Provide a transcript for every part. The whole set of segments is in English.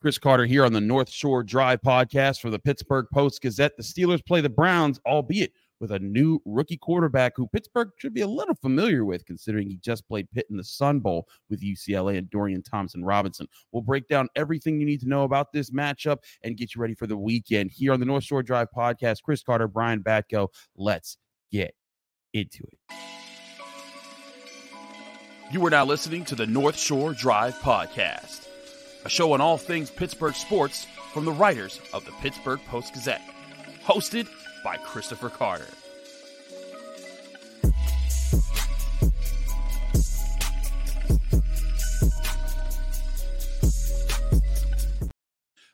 Chris Carter here on the North Shore Drive podcast for the Pittsburgh Post Gazette. The Steelers play the Browns, albeit with a new rookie quarterback who Pittsburgh should be a little familiar with, considering he just played Pitt in the Sun Bowl with UCLA and Dorian Thompson Robinson. We'll break down everything you need to know about this matchup and get you ready for the weekend here on the North Shore Drive podcast. Chris Carter, Brian Batko. Let's get into it. You are now listening to the North Shore Drive podcast, a show on all things Pittsburgh sports from the writers of the Pittsburgh Post Gazette. Hosted by Christopher Carter.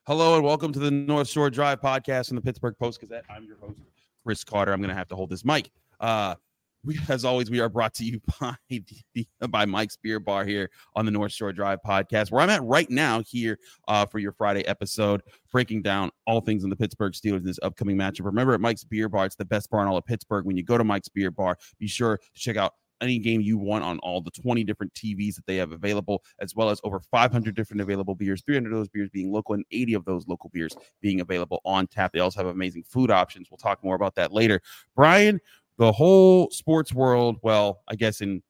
Hello and welcome to the North Shore Drive podcast on the Pittsburgh Post Gazette. I'm your host, Chris Carter. I'm going to have to hold this mic. Uh, we, as always, we are brought to you by the, by Mike's Beer Bar here on the North Shore Drive podcast, where I'm at right now here uh, for your Friday episode, breaking down all things in the Pittsburgh Steelers in this upcoming matchup. Remember, at Mike's Beer Bar, it's the best bar in all of Pittsburgh. When you go to Mike's Beer Bar, be sure to check out any game you want on all the 20 different TVs that they have available, as well as over 500 different available beers, 300 of those beers being local and 80 of those local beers being available on tap. They also have amazing food options. We'll talk more about that later. Brian, the whole sports world, well, I guess in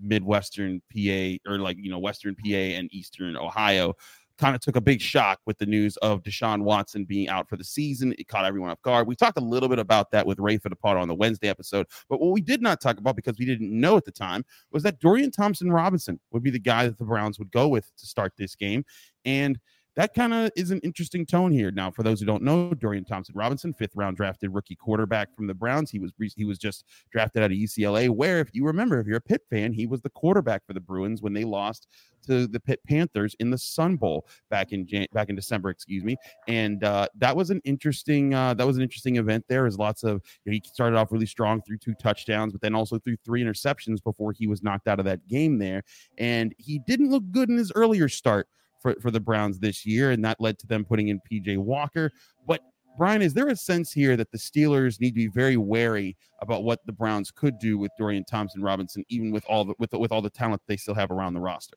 Midwestern PA or like, you know, Western PA and Eastern Ohio kind of took a big shock with the news of Deshaun Watson being out for the season. It caught everyone off guard. We talked a little bit about that with Ray pot on the Wednesday episode, but what we did not talk about because we didn't know at the time was that Dorian Thompson Robinson would be the guy that the Browns would go with to start this game. And that kind of is an interesting tone here. Now, for those who don't know, Dorian Thompson Robinson, fifth round drafted rookie quarterback from the Browns. He was he was just drafted out of UCLA. Where, if you remember, if you're a Pitt fan, he was the quarterback for the Bruins when they lost to the Pitt Panthers in the Sun Bowl back in Jan- back in December, excuse me. And uh, that was an interesting uh, that was an interesting event. There was lots of you know, he started off really strong through two touchdowns, but then also threw three interceptions before he was knocked out of that game there. And he didn't look good in his earlier start for, for the Browns this year, and that led to them putting in PJ Walker. But Brian, is there a sense here that the Steelers need to be very wary about what the Browns could do with Dorian Thompson Robinson, even with all the with with all the talent they still have around the roster?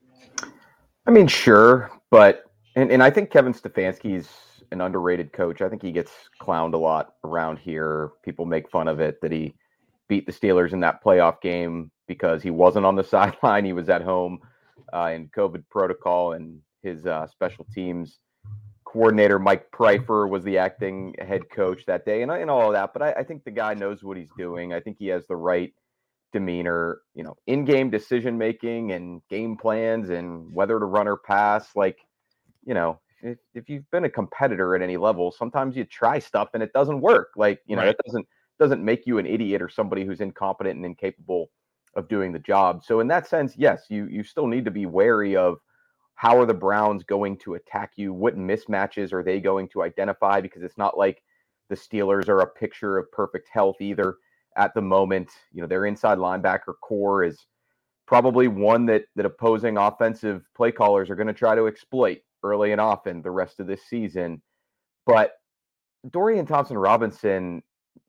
I mean, sure, but and, and I think Kevin Stefanski is an underrated coach. I think he gets clowned a lot around here. People make fun of it that he beat the Steelers in that playoff game because he wasn't on the sideline; he was at home uh, in COVID protocol, and his uh, special teams coordinator Mike Priefer was the acting head coach that day, and, and all of that. But I, I, think the guy knows what he's doing. I think he has the right demeanor, you know, in-game decision making and game plans and whether to run or pass. Like, you know, if, if you've been a competitor at any level, sometimes you try stuff and it doesn't work. Like, you know, right. it doesn't doesn't make you an idiot or somebody who's incompetent and incapable of doing the job. So in that sense, yes, you you still need to be wary of how are the Browns going to attack you? What mismatches are they going to identify? Because it's not like the Steelers are a picture of perfect health either at the moment. You know, their inside linebacker core is probably one that that opposing offensive play callers are going to try to exploit early and often the rest of this season. But Dorian Thompson Robinson,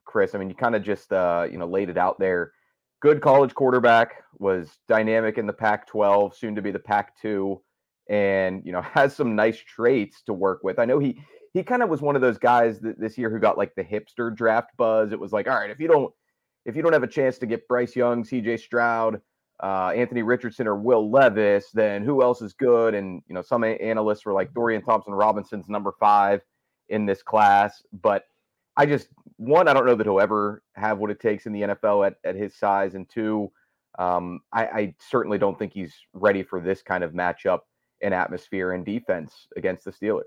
Chris, I mean, you kind of just uh, you know laid it out there. Good college quarterback, was dynamic in the Pac-12, soon to be the Pac-2 and you know has some nice traits to work with. I know he he kind of was one of those guys this year who got like the hipster draft buzz. It was like, all right, if you don't if you don't have a chance to get Bryce Young, C.J. Stroud, uh, Anthony Richardson or Will Levis, then who else is good? And you know, some analysts were like Dorian Thompson Robinson's number five in this class, but I just one, I don't know that he'll ever have what it takes in the NFL at, at his size, and two, um, I, I certainly don't think he's ready for this kind of matchup and atmosphere and defense against the Steelers.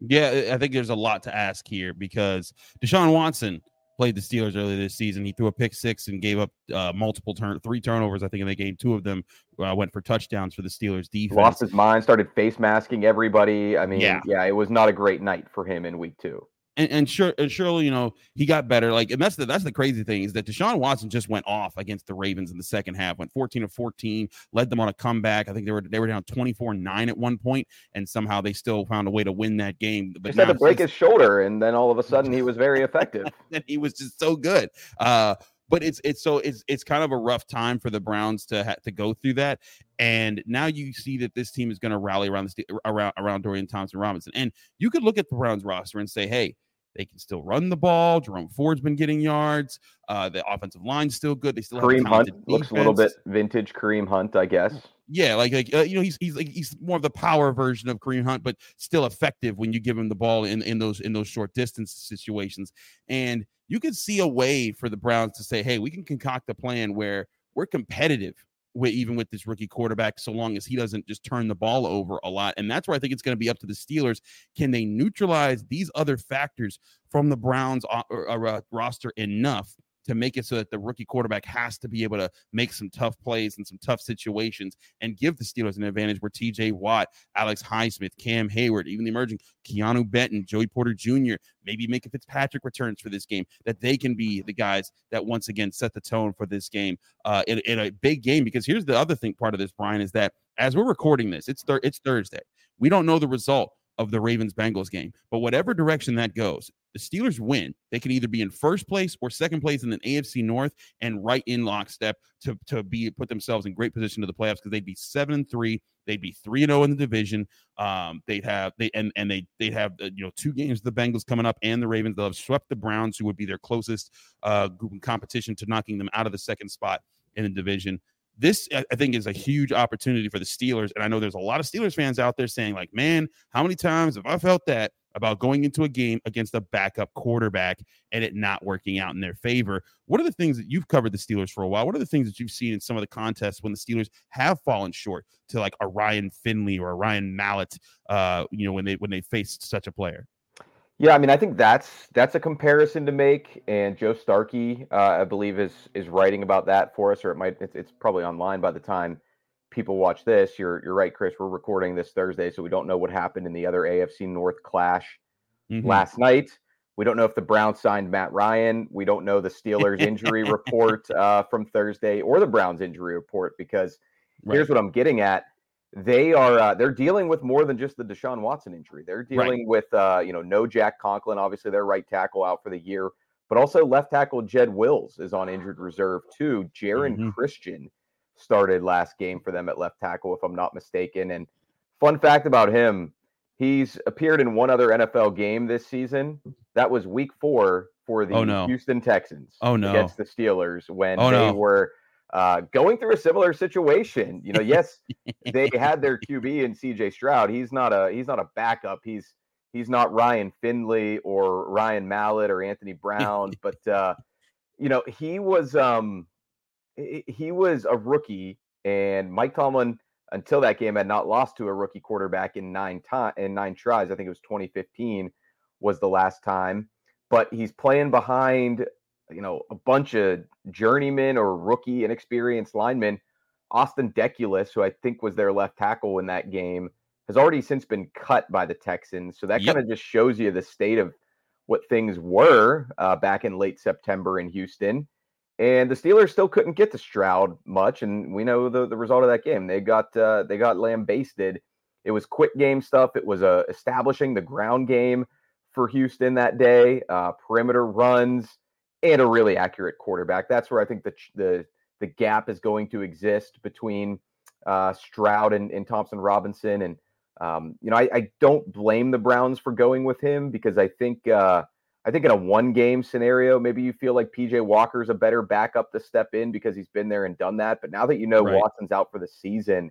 Yeah, I think there's a lot to ask here because Deshaun Watson played the Steelers earlier this season. He threw a pick six and gave up uh, multiple turn three turnovers. I think in the game, two of them uh, went for touchdowns for the Steelers defense. Lost his mind, started face masking everybody. I mean, yeah. yeah, it was not a great night for him in week two and, and sure and surely you know he got better like and that's the that's the crazy thing is that Deshaun Watson just went off against the Ravens in the second half went 14 of 14 led them on a comeback I think they were they were down 24-9 at one point and somehow they still found a way to win that game but he had to break his shoulder and then all of a sudden he was very effective and he was just so good uh but it's it's so it's it's kind of a rough time for the Browns to ha- to go through that. And now you see that this team is going to rally around the around around Dorian Thompson Robinson. And you could look at the Browns roster and say, hey, they can still run the ball. Jerome Ford's been getting yards. Uh, the offensive line's still good. They still Kareem Hunt defense. looks a little bit vintage Kareem Hunt, I guess. Yeah, like like uh, you know he's he's like he's more of the power version of Kareem Hunt, but still effective when you give him the ball in in those in those short distance situations. And you could see a way for the Browns to say, hey, we can concoct a plan where we're competitive even with this rookie quarterback, so long as he doesn't just turn the ball over a lot. And that's where I think it's going to be up to the Steelers. Can they neutralize these other factors from the Browns uh, uh, roster enough to make it so that the rookie quarterback has to be able to make some tough plays in some tough situations and give the Steelers an advantage where TJ Watt, Alex Highsmith, Cam Hayward, even the emerging Keanu Benton, Joey Porter Jr., maybe Minkah Fitzpatrick returns for this game, that they can be the guys that once again set the tone for this game uh, in, in a big game. Because here's the other thing part of this, Brian, is that as we're recording this, it's, thir- it's Thursday. We don't know the result of the Ravens Bengals game. But whatever direction that goes, the Steelers win. They can either be in first place or second place in the AFC North and right in lockstep to, to be put themselves in great position to the playoffs because they'd be seven and three. They'd be three and zero oh in the division. Um, they'd have they and and they they'd have uh, you know two games the Bengals coming up and the Ravens. They'll have swept the Browns, who would be their closest uh, competition to knocking them out of the second spot in the division this I think is a huge opportunity for the Steelers. And I know there's a lot of Steelers fans out there saying, like, man, how many times have I felt that about going into a game against a backup quarterback and it not working out in their favor? What are the things that you've covered the Steelers for a while? What are the things that you've seen in some of the contests when the Steelers have fallen short to like a Ryan Finley or a Ryan Mallett, uh, you know, when they when they faced such a player? Yeah, I mean, I think that's that's a comparison to make, and Joe Starkey, uh, I believe, is is writing about that for us, or it might it's, it's probably online by the time people watch this. You're you're right, Chris. We're recording this Thursday, so we don't know what happened in the other AFC North clash mm-hmm. last night. We don't know if the Browns signed Matt Ryan. We don't know the Steelers injury report uh, from Thursday or the Browns injury report because right. here's what I'm getting at they are uh, they're dealing with more than just the Deshaun Watson injury. They're dealing right. with uh, you know no Jack Conklin, obviously their right tackle out for the year, but also left tackle Jed Wills is on injured reserve too. Geron mm-hmm. Christian started last game for them at left tackle, if I'm not mistaken. And fun fact about him, he's appeared in one other NFL game this season. That was Week Four for the oh, no. Houston Texans. Oh no, against the Steelers when oh, they no. were uh, going through a similar situation. You know, yes, they had their QB in CJ Stroud. He's not a he's not a backup. He's he's not Ryan Finley or Ryan Mallett or Anthony Brown, but uh, you know, he was um he was a rookie, and Mike Tomlin until that game had not lost to a rookie quarterback in nine time in nine tries. I think it was 2015 was the last time. But he's playing behind you know, a bunch of journeymen or rookie inexperienced linemen. Austin Deculus, who I think was their left tackle in that game, has already since been cut by the Texans. So that yep. kind of just shows you the state of what things were uh, back in late September in Houston. And the Steelers still couldn't get to Stroud much, and we know the, the result of that game. They got uh, they got lambasted. It was quick game stuff. It was uh, establishing the ground game for Houston that day. Uh, perimeter runs and a really accurate quarterback. That's where I think the the the gap is going to exist between uh, Stroud and, and Thompson Robinson. And um, you know, I, I, don't blame the Browns for going with him because I think uh, I think in a one game scenario, maybe you feel like PJ Walker's a better backup to step in because he's been there and done that. But now that you know right. Watson's out for the season,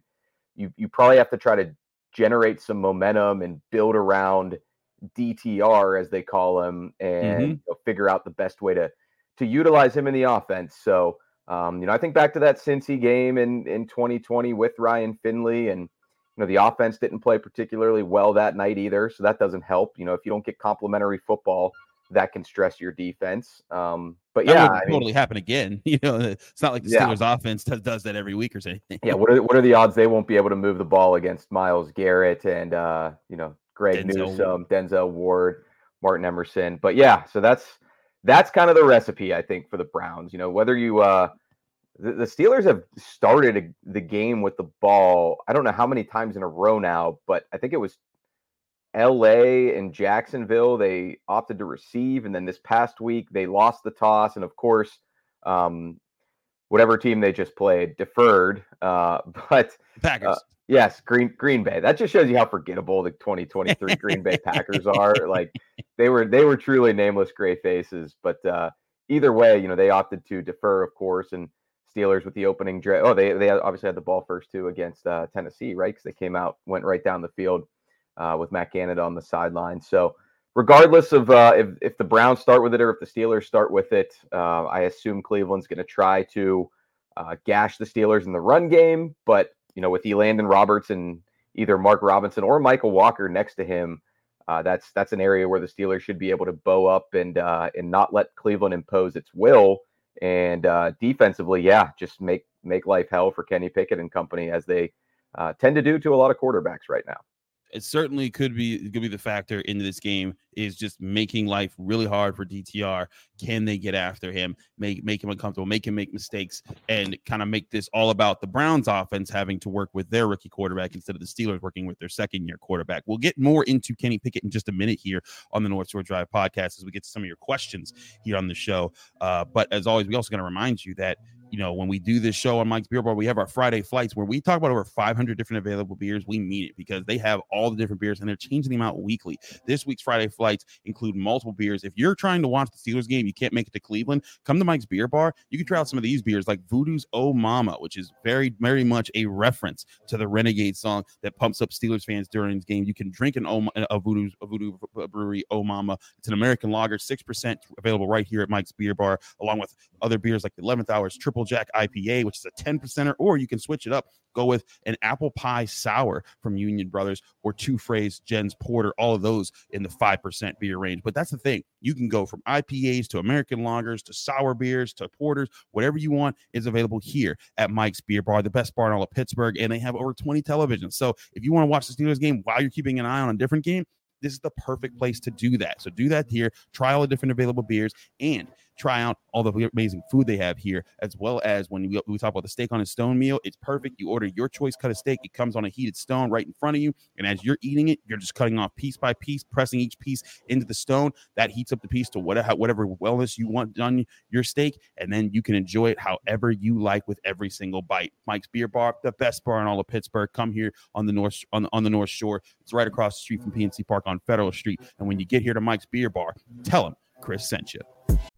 you you probably have to try to generate some momentum and build around DTR as they call him and mm-hmm. you know, figure out the best way to to utilize him in the offense. So um, you know, I think back to that Cincy game in in 2020 with Ryan Finley and you know, the offense didn't play particularly well that night either, so that doesn't help. You know, if you don't get complimentary football, that can stress your defense. Um, but yeah, I totally mean, happen again. You know, it's not like the Steelers' yeah. offense does, does, that every week or anything. yeah, what are what are the odds they won't be able to move the ball against Myles Garrett and uh, you know Greg Denzel. Newsome, Denzel Ward, Martin Emerson? But yeah, so that's that's kind of the recipe I think for the Browns. You know, whether you uh, the, the Steelers have started a, the game with the ball. I don't know how many times in a row now, but I think it was LA and Jacksonville. They opted to receive, and then this past week they lost the toss, and of course, um, whatever team they just played deferred. Uh, but uh, Packers. Uh, yes, Green Green Bay. That just shows you how forgettable the 2023 Green Bay Packers are. Like they were they were truly nameless gray faces. But uh, either way, you know they opted to defer, of course, and Steelers with the opening drive. Oh, they they obviously had the ball first too against uh, Tennessee, right? Because they came out, went right down the field uh, with Matt Canada on the sideline. So, regardless of uh, if if the Browns start with it or if the Steelers start with it, uh, I assume Cleveland's going to try to uh, gash the Steelers in the run game. But you know, with Elandon Roberts and either Mark Robinson or Michael Walker next to him. Uh, that's that's an area where the Steelers should be able to bow up and and not let Cleveland impose its will and uh, defensively, yeah, just make make life hell for Kenny Pickett and company as they uh, tend to do to a lot of quarterbacks right now it certainly could be could be the factor into this game is just making life really hard for DTR. Can they get after him, make make him uncomfortable, make him make mistakes, and kind of make this all about the Browns offense having to work with their rookie quarterback instead of the Steelers working with their second year quarterback. We'll get more into Kenny Pickett in just a minute here on the North Shore Drive podcast as we get to some of your questions here on the show. Uh, but as always, we also going to remind you that you know, when we do this show on Mike's Beer Bar, we have our Friday flights where we talk about over 500 different available beers. We mean it because they have all the different beers and they're changing them out weekly. This week's Friday flights include multiple beers. If you're trying to watch the Steelers game, you can't make it to Cleveland, come to Mike's Beer Bar. You can try out some of these beers like Voodoo's Oh Mama, which is very, very much a reference to the Renegade song that pumps up Steelers fans during the game. You can drink an oh, a Voodoo's a Voodoo Brewery Oh Mama. It's an American lager, 6% available right here at Mike's Beer Bar, along with other beers like the 11th Hours Triple Jack IPA which is a 10 percenter, or you can switch it up. Go with an apple pie sour from Union Brothers or two phrase Jen's Porter, all of those in the 5% beer range. But that's the thing. You can go from IPAs to American lagers to sour beers to porters, whatever you want is available here at Mike's Beer Bar, the best bar in all of Pittsburgh. And they have over 20 televisions. So if you want to watch the Steelers game while you're keeping an eye on a different game, this is the perfect place to do that. So do that here. Try all the different available beers and try out all the amazing food they have here, as well as when we, we talk about the steak on a stone meal. It's perfect. You order your choice cut of steak, it comes on a heated stone right in front of you. And as you're eating it, you're just cutting off piece by piece, pressing each piece into the stone. That heats up the piece to whatever, whatever wellness you want on your steak. And then you can enjoy it however you like with every single bite. Mike's Beer Bar, the best bar in all of Pittsburgh. Come here on the north on on the North Shore. It's right across the street from PNC Park on Federal Street. And when you get here to Mike's Beer Bar, tell them Chris sent you.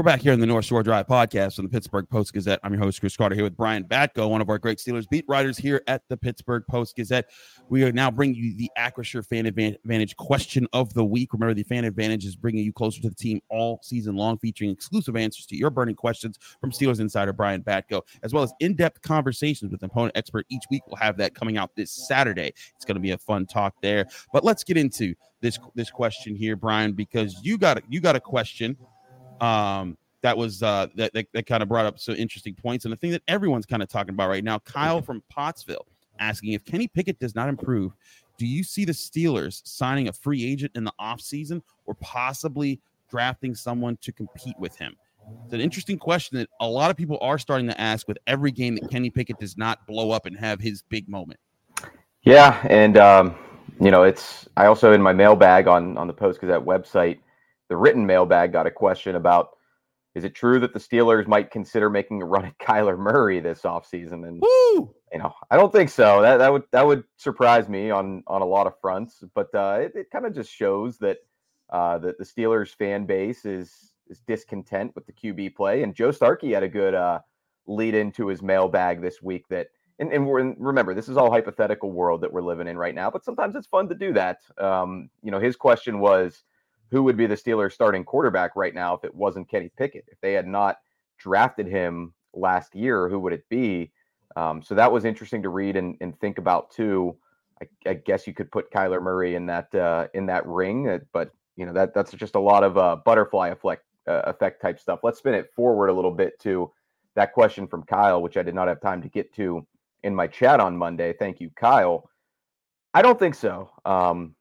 We're back here in the North Shore Drive podcast on the Pittsburgh Post Gazette. I'm your host, Chris Carter, here with Brian Batko, one of our great Steelers beat writers here at the Pittsburgh Post Gazette. We are now bringing you the Acrisure Fan Advantage question of the week. Remember, the Fan Advantage is bringing you closer to the team all season long, featuring exclusive answers to your burning questions from Steelers insider Brian Batko, as well as in depth conversations with opponent expert each week. We'll have that coming out this Saturday. It's going to be a fun talk there. But let's get into this this question here, Brian, because you got you got a question um, that was uh, that, that, that kind of brought up some interesting points. And the thing that everyone's kind of talking about right now, Kyle from Pottsville asking if Kenny Pickett does not improve, do you see the Steelers signing a free agent in the offseason or possibly drafting someone to compete with him? It's an interesting question that a lot of people are starting to ask with every game that Kenny Pickett does not blow up and have his big moment. Yeah, and um, you know, it's I also in my mailbag on on the Post Gazette website, the written mailbag got a question about is it true that the Steelers might consider making a run at Kyler Murray this offseason? And Woo! you know, I don't think so. That that would that would surprise me on on a lot of fronts. But uh, it, it kind of just shows that uh, that the Steelers fan base is is discontent with the QB play. And Joe Starkey had a good uh, lead into his mailbag this week. That and, and we're remember this is all hypothetical world that we're living in right now. But sometimes it's fun to do that. Um, you know, his question was who would be the Steelers starting quarterback right now if it wasn't Kenny Pickett? If they had not drafted him last year, who would it be? Um, so that was interesting to read and, and think about too. I, I, guess you could put Kyler Murray in that uh, in that ring, uh, but you know that that's just a lot of uh, butterfly effect uh, effect type stuff. Let's spin it forward a little bit to that question from Kyle, which I did not have time to get to in my chat on Monday. Thank you, Kyle. I don't think so. Um,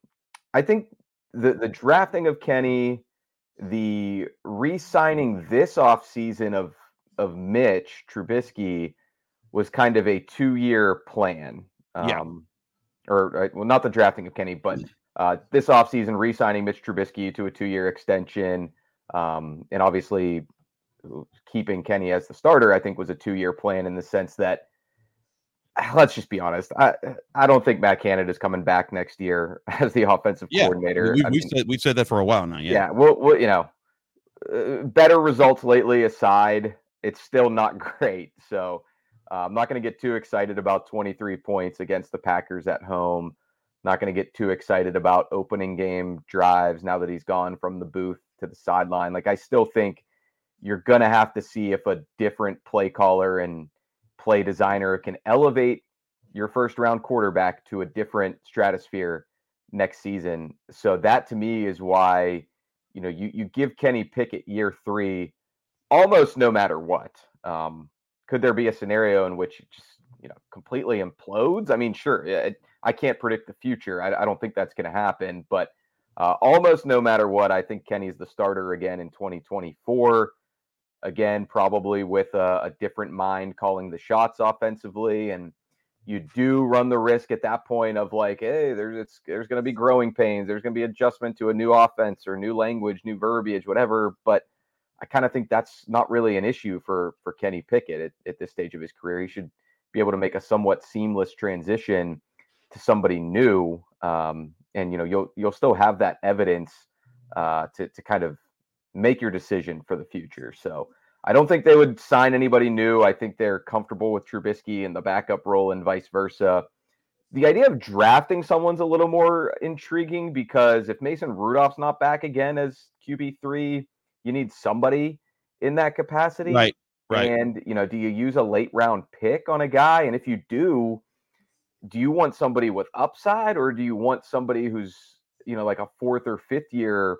I think the the drafting of Kenny, the re-signing this offseason of of Mitch Trubisky was kind of a two-year plan. Um, yeah. Or uh, well, not the drafting of Kenny, but uh, this offseason re-signing Mitch Trubisky to a two-year extension, um, and obviously keeping Kenny as the starter, I think was a two-year plan in the sense that let's just be honest. I I don't think Matt Canada is coming back next year as the offensive yeah, coordinator. We, I we mean, said we've said that for a while now. Yeah, yeah. Well, well, you know, uh, better results lately aside, it's still not great. So uh, I'm not going to get too excited about 23 points against the Packers at home. Not going to get too excited about opening game drives now that he's gone from the booth to the sideline. Like I still think you're going to have to see if a different play caller and play designer can elevate your first round quarterback to a different stratosphere next season. So that to me is why, you know, you you give Kenny Pickett year three almost no matter what. Um, could there be a scenario in which it just you know completely implodes? I mean, sure, it, I can't predict the future. I, I don't think that's going to happen, but uh, almost no matter what, I think Kenny's the starter again in 2024 again, probably with a, a, different mind calling the shots offensively. And you do run the risk at that point of like, hey, there's there's going to be growing pains. There's going to be adjustment to a new offense or new language, new verbiage, whatever. But I kind of think that's not really an issue for for Kenny Pickett at, at this stage of his career. He should be able to make a somewhat seamless transition to somebody new. Um, and you know, you'll you'll still have that evidence uh, to to kind of make your decision for the future. So I don't think they would sign anybody new. I think they're comfortable with Trubisky in the backup role and vice versa. The idea of drafting someone's a little more intriguing because if Mason Rudolph's not back again as QB3, you need somebody in that capacity. Right. Right. And, you know, do you use a late round pick on a guy? And if you do, do you want somebody with upside or do you want somebody who's, you know, like a fourth or fifth year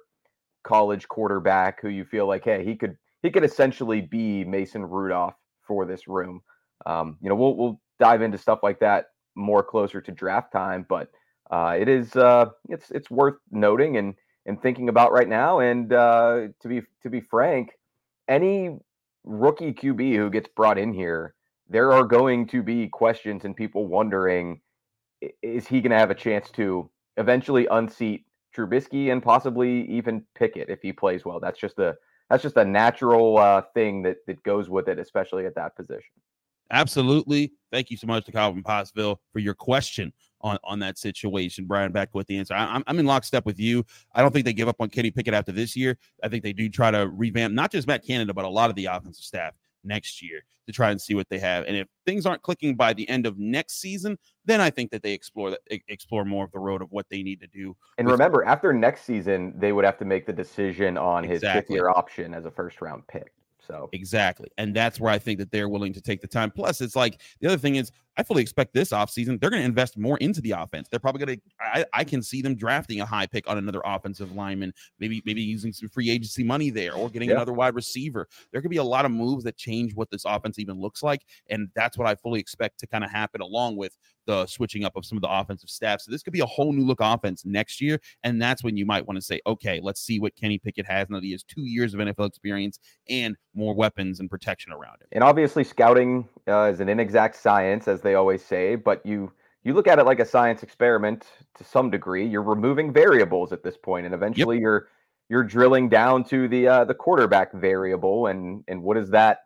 college quarterback who you feel like, hey, he could he could essentially be Mason Rudolph for this room. Um, you know, we'll we'll dive into stuff like that more closer to draft time, but uh, it is uh, it's it's worth noting and and thinking about right now. And uh, to be to be frank, any rookie QB who gets brought in here, there are going to be questions and people wondering, is he going to have a chance to eventually unseat Trubisky and possibly even Pickett if he plays well. That's just a that's just a natural uh, thing that that goes with it, especially at that position. Absolutely. Thank you so much to Calvin Pottsville for your question on, on that situation. Brian, back with the answer. I, am I'm in lockstep with you. I don't think they give up on Kenny Pickett after this year. I think they do try to revamp not just Matt Canada, but a lot of the offensive staff next year to try and see what they have. And if things aren't clicking by the end of next season, then I think that they explore that explore more of the road of what they need to do. And remember, after next season, they would have to make the decision on exactly. his fifth year option as a first round pick. So exactly, and that's where I think that they're willing to take the time. Plus, it's like the other thing is I fully expect this offseason they're going to invest more into the offense. They're probably going to. I, can see them drafting a high pick on another offensive lineman, maybe maybe using some free agency money there, or getting yeah. another wide receiver. There could be a lot of moves that change what this offense even looks like, and that's what I fully expect to kind of happen along with the switching up of some of the offensive staff. So this could be a whole new look offense next year. And that's when you might want to say, okay, let's see what Kenny Pickett has now that he has two years of NFL experience and more weapons and protection around him. And obviously, scouting uh, is an inexact science, as they always say, but you you look at it like a science experiment to some degree. You're removing variables at this point, and eventually yep. you're you're drilling down to the uh, the quarterback variable, and and what is that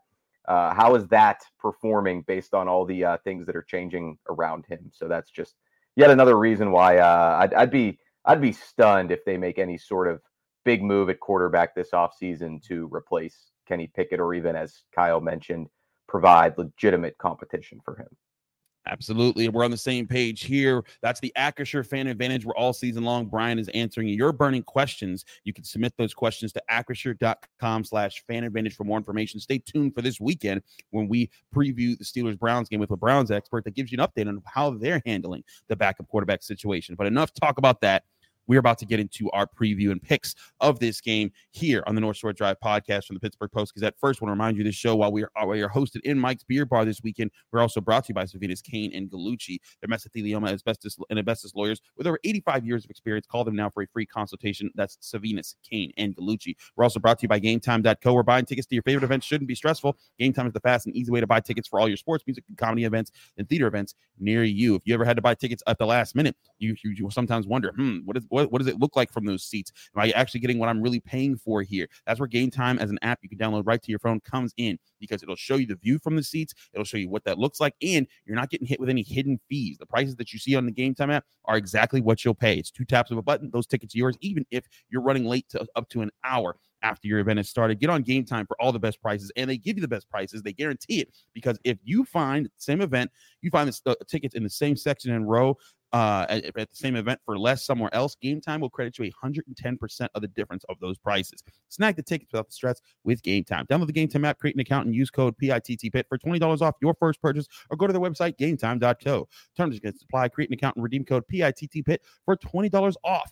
uh, how is that performing based on all the uh, things that are changing around him? So that's just yet another reason why uh, I'd, I'd, be I'd be stunned if they make any sort of big move at quarterback this offseason to replace Kenny Pickett or even, as Kyle mentioned, provide legitimate competition for him. Absolutely. We're on the same page here. That's the Acrisure Fan Advantage. We're all season long. Brian is answering your burning questions. You can submit those questions to acrisure.com slash fan advantage for more information. Stay tuned for this weekend when we preview the Steelers Browns game with a Browns expert that gives you an update on how they're handling the backup quarterback situation. But enough talk about that we're about to get into our preview and picks of this game here on the North Shore Drive podcast from the Pittsburgh Post Gazette. First, I want to remind you this show while we are, while we are hosted in Mike's Beer Bar this weekend. We're also brought to you by Savinis Kane and Gallucci. They're mesothelioma asbestos and asbestos lawyers with over 85 years of experience. Call them now for a free consultation. That's Savinis Kane and Gallucci. We're also brought to you by GameTime.co. Where buying tickets to your favorite events shouldn't be stressful. Game Time is the fast and easy way to buy tickets for all your sports, music, and comedy events and theater events near you. If you ever had to buy tickets at the last minute, you, you, you sometimes wonder, hmm, what, is, what, what does it look like from those seats? Am I actually getting what I'm really paying for here? That's where Game Time as an app you can download right to your phone comes in because it'll show you the view from the seats. It'll show you what that looks like, and you're not getting hit with any hidden fees. The prices that you see on the Game Time app are exactly what you'll pay. It's two taps of a button. Those tickets are yours, even if you're running late to up to an hour after your event has started. Get on game time for all the best prices, and they give you the best prices. They guarantee it because if you find the same event, you find the tickets in the same section and row uh, at, at, the same event for less somewhere else, Game Time will credit you 110% of the difference of those prices. Snag the tickets without the stress with Game Time. Download the Game Time app, create an account, and use code PITTPIT for $20 off your first purchase or go to their website, gametime.co. Terms and supply, create an account, and redeem code PITTPIT for $20 off.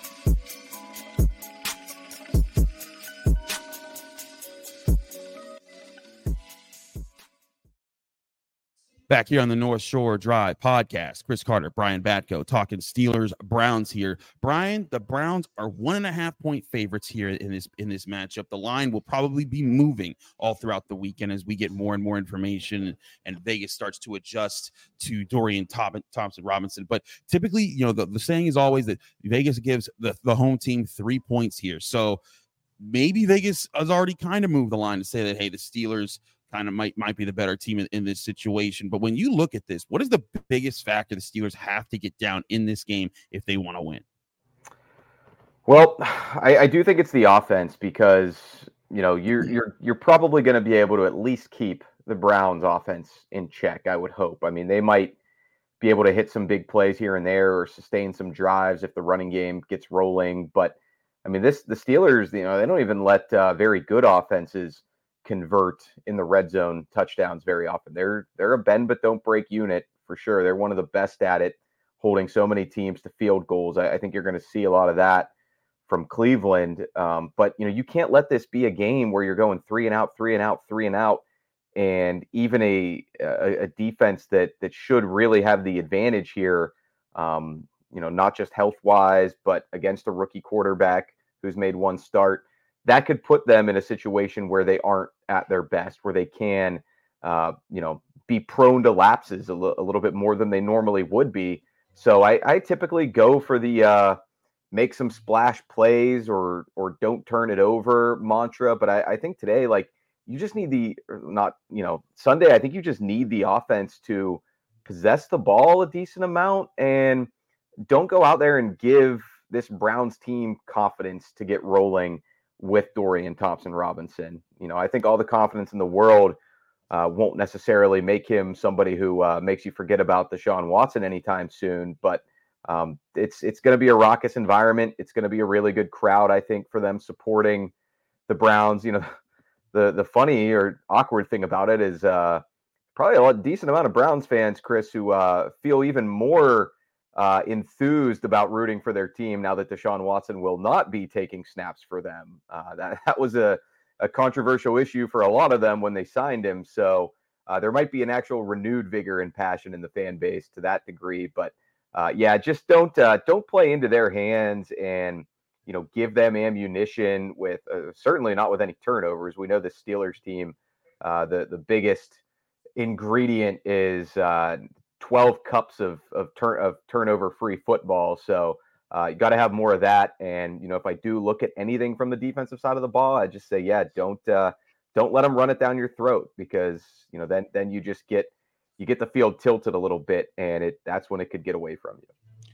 Back here on the North Shore Drive podcast, Chris Carter, Brian Batko talking Steelers Browns here. Brian, the Browns are one and a half point favorites here in this in this matchup. The line will probably be moving all throughout the weekend as we get more and more information and Vegas starts to adjust to Dorian Thompson Robinson. But typically, you know, the, the saying is always that Vegas gives the, the home team three points here. So maybe Vegas has already kind of moved the line to say that hey, the Steelers kind of might might be the better team in, in, this situation. But when you look at this, what is the biggest factor the Steelers have to get down in this game if they want to win? Well, I, I, do think it's the offense because you know you're you're you're probably going to be able to at least keep the Browns offense in check. I would hope. I mean, they might be able to hit some big plays here and there or sustain some drives if the running game gets rolling. But I mean, this the Steelers, you know, they don't even let uh, very good offenses convert in the red zone touchdowns very often. They're they're a bend but don't break unit for sure. They're one of the best at it, holding so many teams to field goals. I, I think you're going to see a lot of that from Cleveland. Um, but you know, you can't let this be a game where you're going three and out, three and out, three and out, and even a a, a defense that that should really have the advantage here. Um, you know, not just health wise, but against a rookie quarterback who's made one start that could put them in a situation where they aren't at their best, where they can, uh, you know, be prone to lapses a, l- a little bit more than they normally would be. So I, I typically go for the uh, make some splash plays or or don't turn it over mantra. But I, I think today, like you just need the not you know Sunday. I think you just need the offense to possess the ball a decent amount and don't go out there and give this Browns team confidence to get rolling with Dorian Thompson Robinson. You know, I think all the confidence in the world uh, won't necessarily make him somebody who uh, makes you forget about the Deshaun Watson anytime soon. But um, it's it's going to be a raucous environment. It's going to be a really good crowd, I think, for them supporting the Browns. You know, the the funny or awkward thing about it is uh, probably a decent amount of Browns fans, Chris, who uh, feel even more uh, enthused about rooting for their team now that Deshaun Watson will not be taking snaps for them. Uh, that that was a, a controversial issue for a lot of them when they signed him. So uh, there might be an actual renewed vigor and passion in the fan base to that degree. But uh, yeah, just don't uh, don't play into their hands and you know give them ammunition with uh, certainly not with any turnovers. We know the Steelers team, the the biggest ingredient is 12 cups of of turn of turnover free football. So uh, you got to have more of that. And you know, if I do look at anything from the defensive side of the ball, I just say, yeah, don't uh, don't let them run it down your throat because you know then then you just get you get the field tilted a little bit, and it that's when it could get away from you.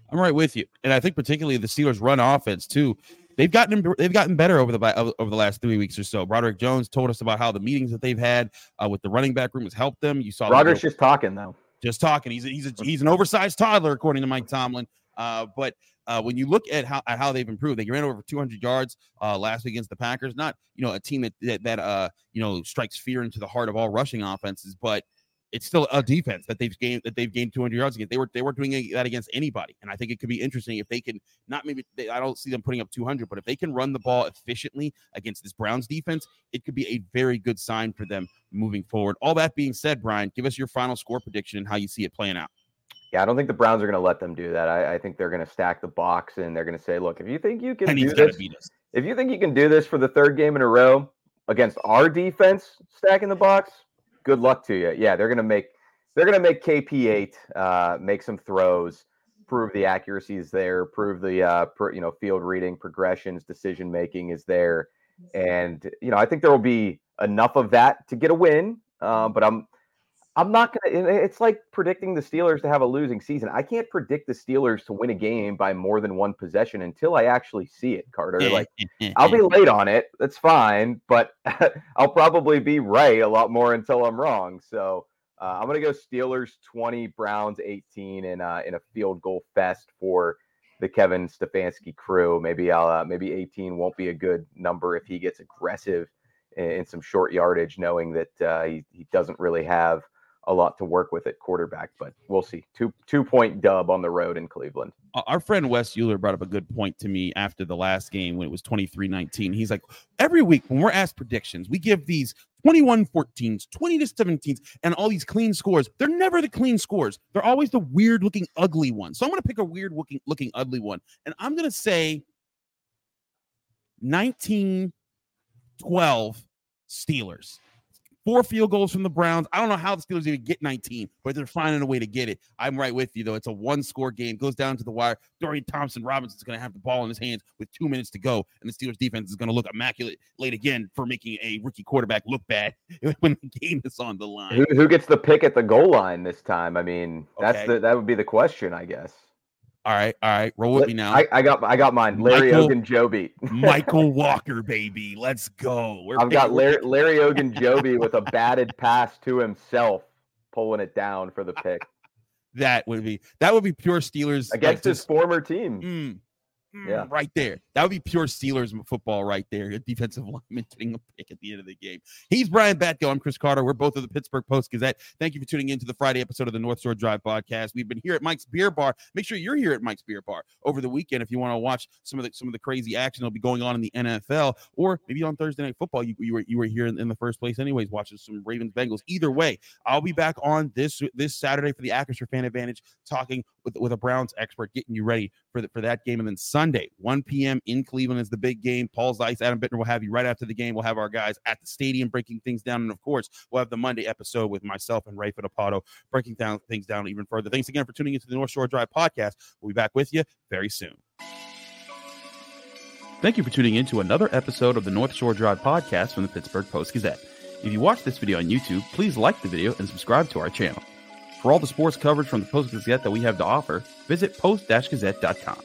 I'm right with you, and I think particularly the Steelers' run offense too. They've gotten they've gotten better over the over the last three weeks or so. Broderick Jones told us about how the meetings that they've had uh, with the running back room has helped them. You saw Broderick's just talking though just talking. He's a, he's a, he's an oversized toddler, according to Mike Tomlin. Uh, but uh, when you look at how at how they've improved, they ran over 200 yards uh, last week against the Packers. Not you know a team that that, that uh, you know strikes fear into the heart of all rushing offenses, but it's still a defense that they've gained that they've gained 200 yards against. They were they were doing that against anybody, and I think it could be interesting if they can not maybe they, I don't see them putting up 200, but if they can run the ball efficiently against this Browns defense, it could be a very good sign for them moving forward. All that being said, Brian, give us your final score prediction and how you see it playing out. Yeah, I don't think the Browns are going to let them do that. I, I think they're going to stack the box and they're going to say, "Look, if you think you can do this, if you think you can do this for the third game in a row against our defense, stacking the box, good luck to you. Yeah, they're gonna make they're gonna make KP8 uh, make some throws, prove the accuracy is there, prove the uh, per, you know field reading, progressions, decision making is there, and you know I think there will be enough of that to get a win. Uh, but I'm I'm not gonna. It's like predicting the Steelers to have a losing season. I can't predict the Steelers to win a game by more than one possession until I actually see it, Carter. Like I'll be late on it. That's fine, but I'll probably be right a lot more until I'm wrong. So uh, I'm gonna go Steelers 20, Browns 18, in uh, in a field goal fest for the Kevin Stefanski crew. Maybe I'll uh, maybe 18 won't be a good number if he gets aggressive in, in some short yardage, knowing that uh, he he doesn't really have a lot to work with at quarterback, but we'll see. Two two point dub on the road in Cleveland. Our friend Wes Euler brought up a good point to me after the last game when it was 23-19. He's like, every week when we're asked predictions, we give these 21-14s, 20 to 17s, and all these clean scores. They're never the clean scores. They're always the weird looking ugly ones. So I'm gonna pick a weird looking looking ugly one. And I'm gonna say 19 12 Steelers four field goals from the Browns. I don't know how the Steelers even get 19, but they're finding a way to get it. I'm right with you, though. It's a one score game, goes down to the wire. Dorian Thompson Robinson is going to have the ball in his hands with two minutes to go, and the Steelers defense is going to look immaculate late again for making a rookie quarterback look bad when the game is on the line. Who, who gets the pick at the goal line this time? I mean, that's okay. the that would be the question, I guess. All right, all right. Roll with me now. I, I got I got mine. Larry Michael, Ogunjobi. Michael Walker, baby. Let's go. We're I've got Larry, Larry Ogunjobi with a batted pass to himself, pulling it down for the pick. That would be that would be pure Steelers against like his former team. Mm, yeah. Mm, right there. That would be pure Steelers football right there. A defensive lineman getting a pick at the end of the game. He's Brian Batko. I'm Chris Carter. We're both of the Pittsburgh Post Gazette. Thank you for tuning in to the Friday episode of the North Shore Drive podcast. We've been here at Mike's Beer Bar. Make sure you're here at Mike's Beer Bar over the weekend if you want to watch some of the some of the crazy action that'll be going on in the NFL, or maybe on Thursday Night Football. You, you were you were here in, in the first place, anyways, watching some Ravens Bengals. Either way, I'll be back on this this Saturday for the Acrisure Fan Advantage, talking with, with a Browns expert getting you ready for, the, for that game. And then Sunday, 1 p.m. in Cleveland is the big game. Paul Zeise, Adam Bittner will have you right after the game. We'll have our guys at the stadium breaking things down. And of course, we'll have the Monday episode with myself and Ray Fittipaldo breaking down things down even further. Thanks again for tuning into the North Shore Drive podcast. We'll be back with you very soon. Thank you for tuning in to another episode of the North Shore Drive podcast from the Pittsburgh Post Gazette. If you watch this video on YouTube, please like the video and subscribe to our channel. For all the sports coverage from the Post Gazette that we have to offer, visit post-gazette.com.